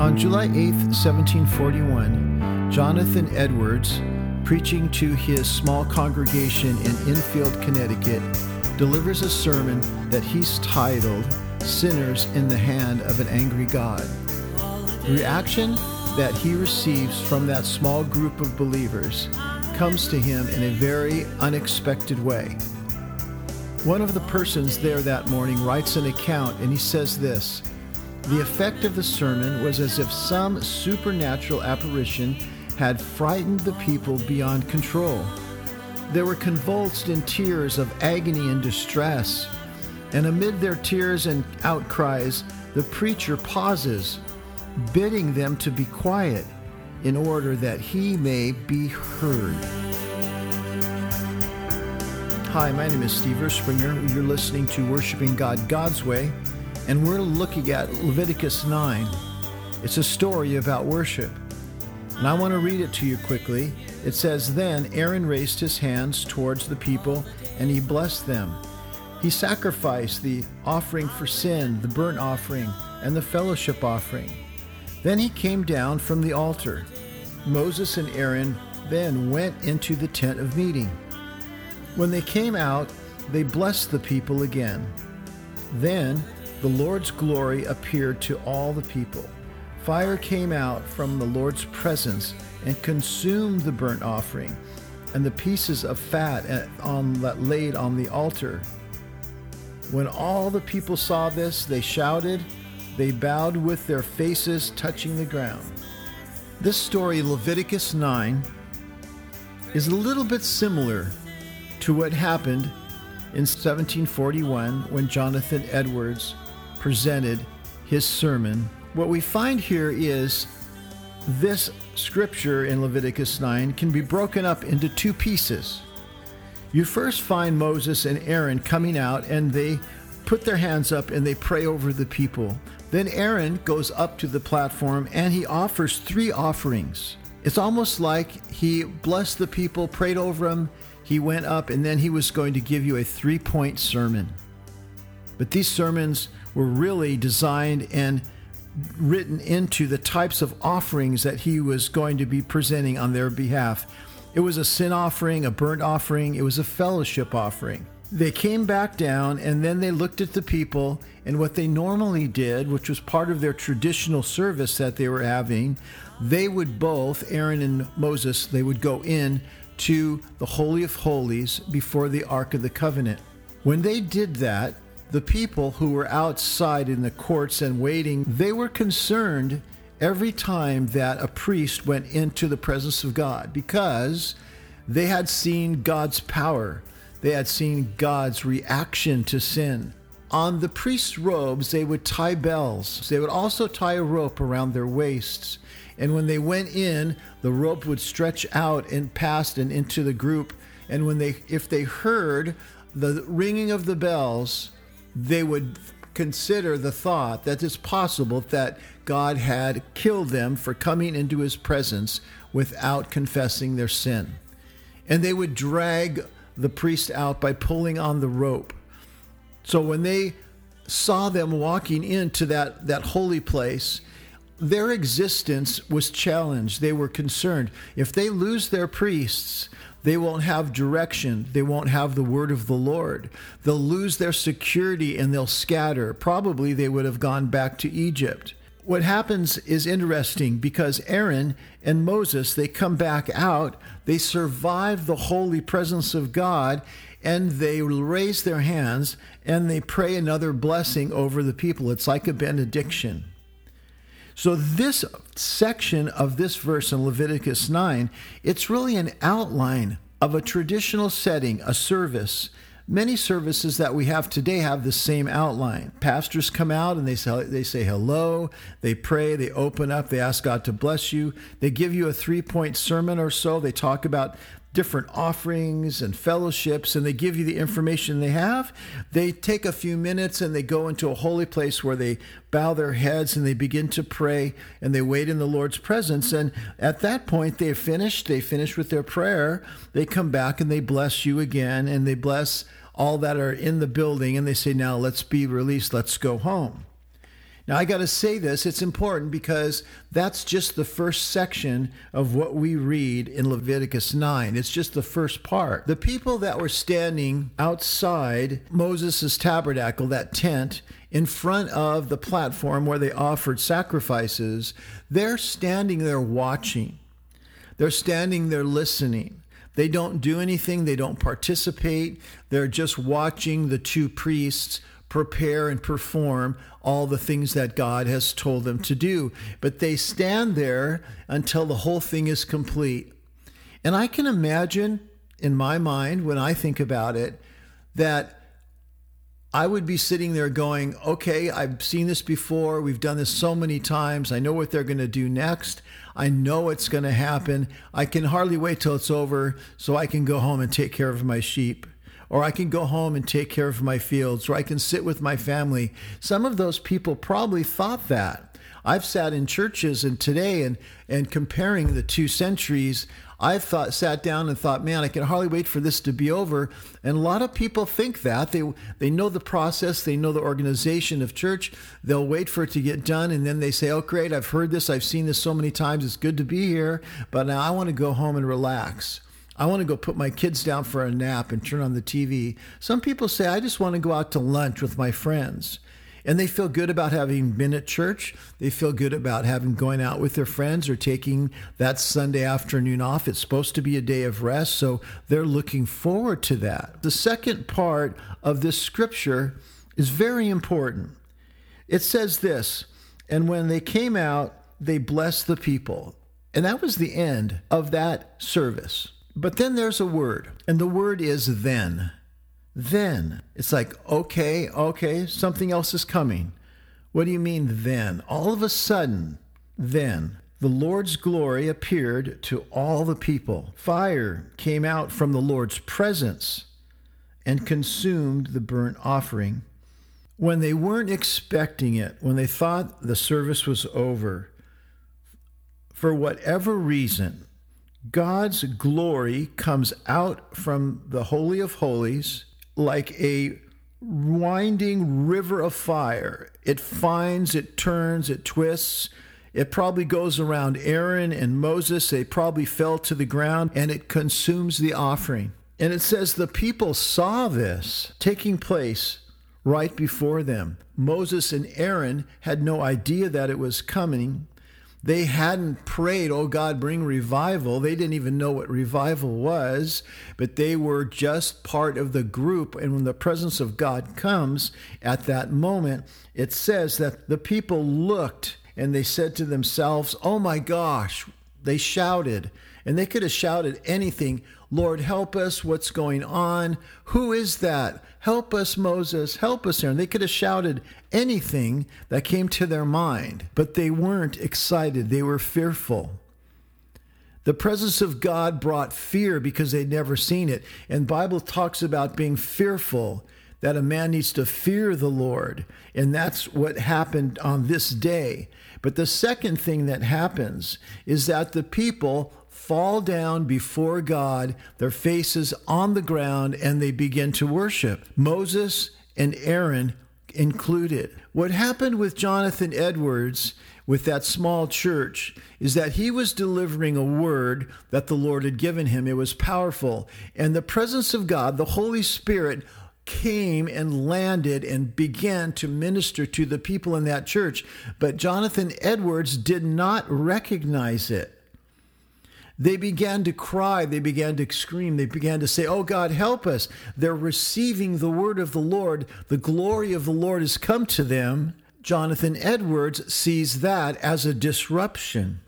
On July 8, 1741, Jonathan Edwards, preaching to his small congregation in Enfield, Connecticut, delivers a sermon that he's titled Sinners in the Hand of an Angry God. The reaction that he receives from that small group of believers comes to him in a very unexpected way. One of the persons there that morning writes an account and he says this The effect of the sermon was as if some supernatural apparition had frightened the people beyond control. They were convulsed in tears of agony and distress, and amid their tears and outcries, the preacher pauses, bidding them to be quiet in order that he may be heard. Hi, my name is Steve Erspringer. You're listening to Worshiping God God's Way, and we're looking at Leviticus 9. It's a story about worship. And I want to read it to you quickly. It says, Then Aaron raised his hands towards the people, and he blessed them. He sacrificed the offering for sin, the burnt offering, and the fellowship offering. Then he came down from the altar. Moses and Aaron then went into the tent of meeting. When they came out, they blessed the people again. Then the Lord's glory appeared to all the people. Fire came out from the Lord's presence and consumed the burnt offering and the pieces of fat on, laid on the altar. When all the people saw this, they shouted, they bowed with their faces touching the ground. This story, Leviticus 9, is a little bit similar to what happened in 1741 when Jonathan Edwards presented his sermon what we find here is this scripture in Leviticus 9 can be broken up into two pieces. You first find Moses and Aaron coming out and they put their hands up and they pray over the people. Then Aaron goes up to the platform and he offers three offerings. It's almost like he blessed the people, prayed over them, he went up, and then he was going to give you a three point sermon. But these sermons were really designed and written into the types of offerings that he was going to be presenting on their behalf. It was a sin offering, a burnt offering, it was a fellowship offering. They came back down and then they looked at the people and what they normally did, which was part of their traditional service that they were having, they would both, Aaron and Moses, they would go in to the Holy of Holies before the Ark of the Covenant. When they did that, the people who were outside in the courts and waiting, they were concerned every time that a priest went into the presence of God because they had seen God's power. They had seen God's reaction to sin. On the priest's robes, they would tie bells. They would also tie a rope around their waists. And when they went in, the rope would stretch out and past and into the group. And when they, if they heard the ringing of the bells, they would consider the thought that it's possible that God had killed them for coming into his presence without confessing their sin. And they would drag the priest out by pulling on the rope. So when they saw them walking into that, that holy place, their existence was challenged. They were concerned. If they lose their priests, they won't have direction. They won't have the word of the Lord. They'll lose their security and they'll scatter. Probably they would have gone back to Egypt. What happens is interesting because Aaron and Moses, they come back out, they survive the holy presence of God, and they raise their hands and they pray another blessing over the people. It's like a benediction. So this section of this verse in Leviticus 9, it's really an outline of a traditional setting, a service. Many services that we have today have the same outline. Pastors come out and they say, they say hello, they pray, they open up, they ask God to bless you. They give you a three point sermon or so. They talk about different offerings and fellowships, and they give you the information they have. They take a few minutes and they go into a holy place where they bow their heads and they begin to pray and they wait in the Lord's presence. And at that point, they've finished. They finish with their prayer. They come back and they bless you again and they bless all that are in the building and they say, Now let's be released, let's go home. Now, I got to say this, it's important because that's just the first section of what we read in Leviticus 9. It's just the first part. The people that were standing outside Moses' tabernacle, that tent, in front of the platform where they offered sacrifices, they're standing there watching. They're standing there listening. They don't do anything, they don't participate. They're just watching the two priests prepare and perform all the things that God has told them to do. But they stand there until the whole thing is complete. And I can imagine in my mind, when I think about it, that I would be sitting there going, okay, I've seen this before. We've done this so many times. I know what they're going to do next. I know it's going to happen. I can hardly wait till it's over so I can go home and take care of my sheep. Or I can go home and take care of my fields, or I can sit with my family. Some of those people probably thought that. I've sat in churches and today and, and comparing the two centuries, I've thought, sat down and thought, man, I can hardly wait for this to be over. And a lot of people think that they they know the process, they know the organization of church. They'll wait for it to get done, and then they say, "Oh, great! I've heard this. I've seen this so many times. It's good to be here, but now I want to go home and relax." I want to go put my kids down for a nap and turn on the TV. Some people say, I just want to go out to lunch with my friends and they feel good about having been at church. They feel good about having going out with their friends or taking that Sunday afternoon off. It's supposed to be a day of rest, so they're looking forward to that. The second part of this scripture is very important. It says this, and when they came out, they blessed the people. And that was the end of that service. But then there's a word, and the word is then then. It's like, okay, okay, something else is coming. What do you mean then? All of a sudden, then, the Lord's glory appeared to all the people. Fire came out from the Lord's presence and consumed the burnt offering. When they weren't expecting it, when they thought the service was over, for whatever reason, God's glory comes out from the Holy of Holies like a winding river of fire. It finds, it turns, it twists. It probably goes around Aaron and Moses. They probably fell to the ground and it consumes the offering. And it says the people saw this taking place right before them. Moses and Aaron had no idea that it was coming. They hadn't prayed, oh God, bring revival. They didn't even know what revival was, but they were just part of the group. And when the presence of God comes at that moment, it says that the people looked and they said to themselves, oh my gosh, they shouted. And they could have shouted anything Lord, help us. What's going on? Who is that? Help us, Moses. Help us, Aaron. They could have shouted anything that came to their mind, but they weren't excited. They were fearful. The presence of God brought fear because they'd never seen it. And Bible talks about being fearful that a man needs to fear the Lord. And that's what happened on this day. But the second thing that happens is that the people fall down before God, their faces on the ground, and they begin to worship. Moses and Aaron included. What happened with Jonathan Edwards with that small church is that he was delivering a word that the Lord had given him. It was powerful. And the presence of God, the Holy Spirit, came and landed and began to minister to the people in that church. But Jonathan Edwards did not recognize it. They began to cry. They began to scream. They began to say, Oh God, help us. They're receiving the word of the Lord. The glory of the Lord has come to them. Jonathan Edwards sees that as a disruption.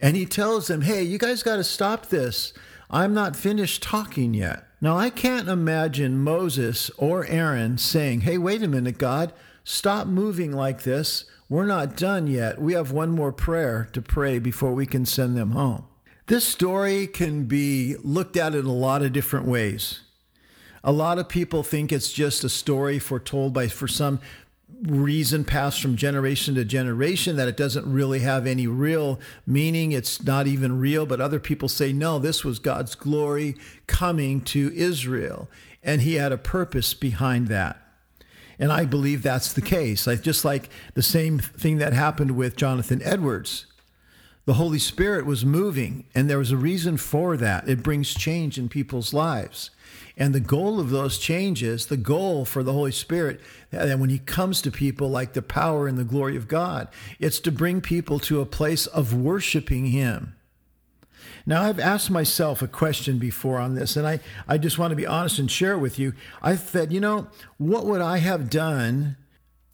And he tells them, Hey, you guys got to stop this. I'm not finished talking yet. Now, I can't imagine Moses or Aaron saying, Hey, wait a minute, God, stop moving like this. We're not done yet. We have one more prayer to pray before we can send them home. This story can be looked at in a lot of different ways. A lot of people think it's just a story foretold by for some reason passed from generation to generation that it doesn't really have any real meaning it's not even real but other people say no this was God's glory coming to Israel and he had a purpose behind that And I believe that's the case. Like just like the same thing that happened with Jonathan Edwards. The Holy Spirit was moving, and there was a reason for that. It brings change in people's lives. And the goal of those changes, the goal for the Holy Spirit, and when He comes to people like the power and the glory of God, it's to bring people to a place of worshiping Him. Now, I've asked myself a question before on this, and I, I just want to be honest and share it with you. I said, you know, what would I have done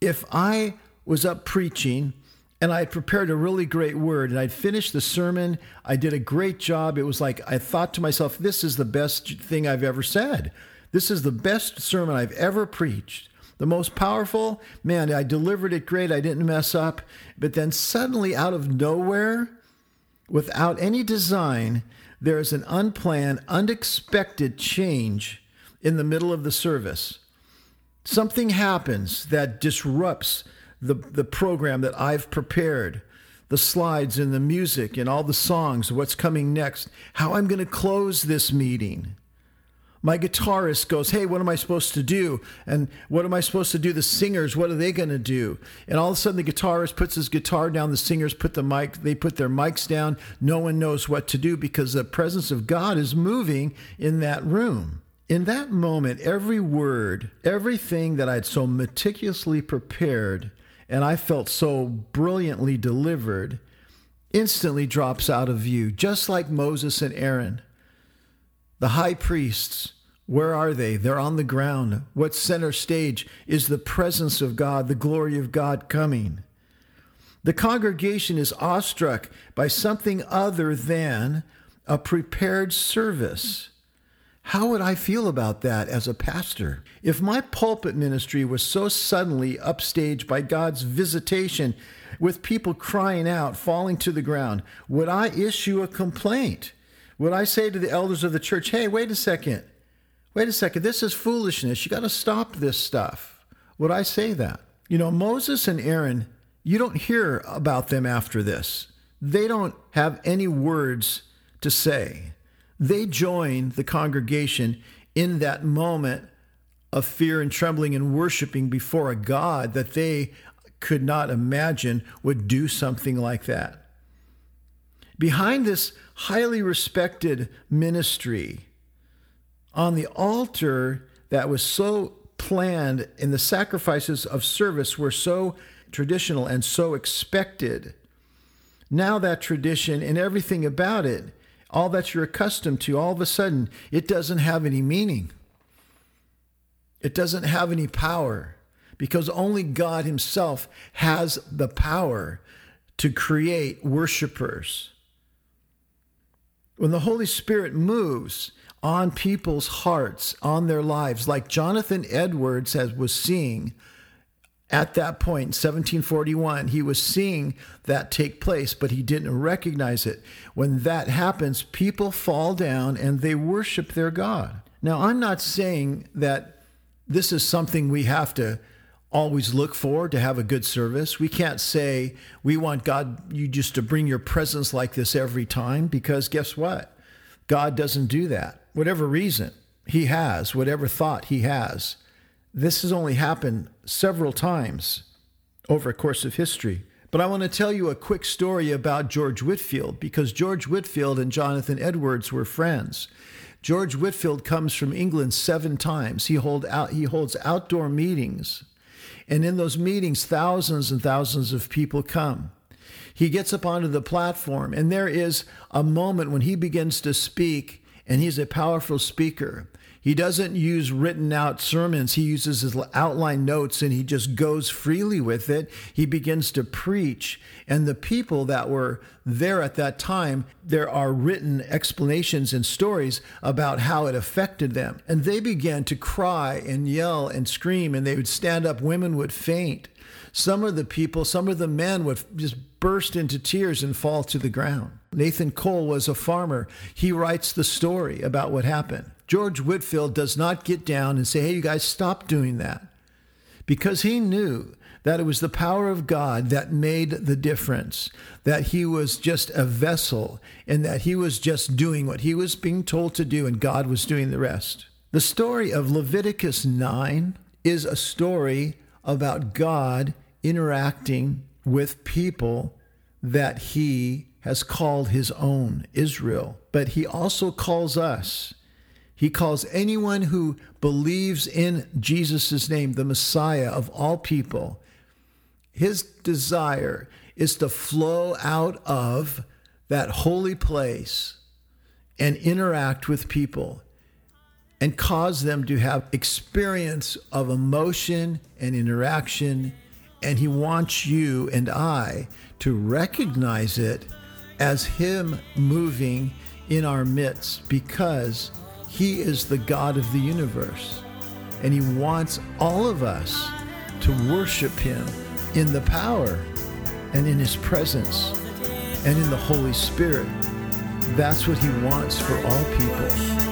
if I was up preaching and I had prepared a really great word and I'd finished the sermon? I did a great job. It was like I thought to myself, this is the best thing I've ever said. This is the best sermon I've ever preached. The most powerful, man, I delivered it great. I didn't mess up. But then suddenly, out of nowhere, without any design, there is an unplanned, unexpected change in the middle of the service. Something happens that disrupts the, the program that I've prepared, the slides and the music and all the songs, what's coming next, how I'm going to close this meeting. My guitarist goes, Hey, what am I supposed to do? And what am I supposed to do? The singers, what are they going to do? And all of a sudden, the guitarist puts his guitar down. The singers put the mic, they put their mics down. No one knows what to do because the presence of God is moving in that room. In that moment, every word, everything that I'd so meticulously prepared and I felt so brilliantly delivered instantly drops out of view, just like Moses and Aaron. The high priests where are they? They're on the ground. What's center stage is the presence of God, the glory of God coming. The congregation is awestruck by something other than a prepared service. How would I feel about that as a pastor? If my pulpit ministry was so suddenly upstaged by God's visitation with people crying out, falling to the ground, would I issue a complaint? Would I say to the elders of the church, hey, wait a second? wait a second, this is foolishness. You got to stop this stuff. Would I say that? You know, Moses and Aaron, you don't hear about them after this. They don't have any words to say. They join the congregation in that moment of fear and trembling and worshiping before a God that they could not imagine would do something like that. Behind this highly respected ministry, on the altar that was so planned and the sacrifices of service were so traditional and so expected. Now, that tradition and everything about it, all that you're accustomed to, all of a sudden, it doesn't have any meaning. It doesn't have any power because only God Himself has the power to create worshipers. When the Holy Spirit moves, on people's hearts, on their lives, like Jonathan Edwards has, was seeing at that point, 1741, he was seeing that take place, but he didn't recognize it. When that happens, people fall down and they worship their God. Now, I'm not saying that this is something we have to always look for to have a good service. We can't say we want God you just to bring your presence like this every time because guess what? God doesn't do that whatever reason he has, whatever thought he has. This has only happened several times over a course of history. But I want to tell you a quick story about George Whitefield because George Whitefield and Jonathan Edwards were friends. George Whitefield comes from England seven times. He, hold out, he holds outdoor meetings. And in those meetings, thousands and thousands of people come. He gets up onto the platform, and there is a moment when he begins to speak and he's a powerful speaker. He doesn't use written out sermons. He uses his outline notes and he just goes freely with it. He begins to preach. And the people that were there at that time, there are written explanations and stories about how it affected them. And they began to cry and yell and scream, and they would stand up. Women would faint. Some of the people, some of the men would just burst into tears and fall to the ground. Nathan Cole was a farmer. He writes the story about what happened. George Whitefield does not get down and say, hey, you guys, stop doing that. Because he knew that it was the power of God that made the difference, that he was just a vessel, and that he was just doing what he was being told to do, and God was doing the rest. The story of Leviticus 9 is a story about God interacting with people that he has called his own, Israel. But he also calls us. He calls anyone who believes in Jesus' name, the Messiah of all people. His desire is to flow out of that holy place and interact with people and cause them to have experience of emotion and interaction and he wants you and I to recognize it as him moving in our midst because he is the God of the universe and he wants all of us to worship him in the power and in his presence and in the Holy Spirit. That's what he wants for all people.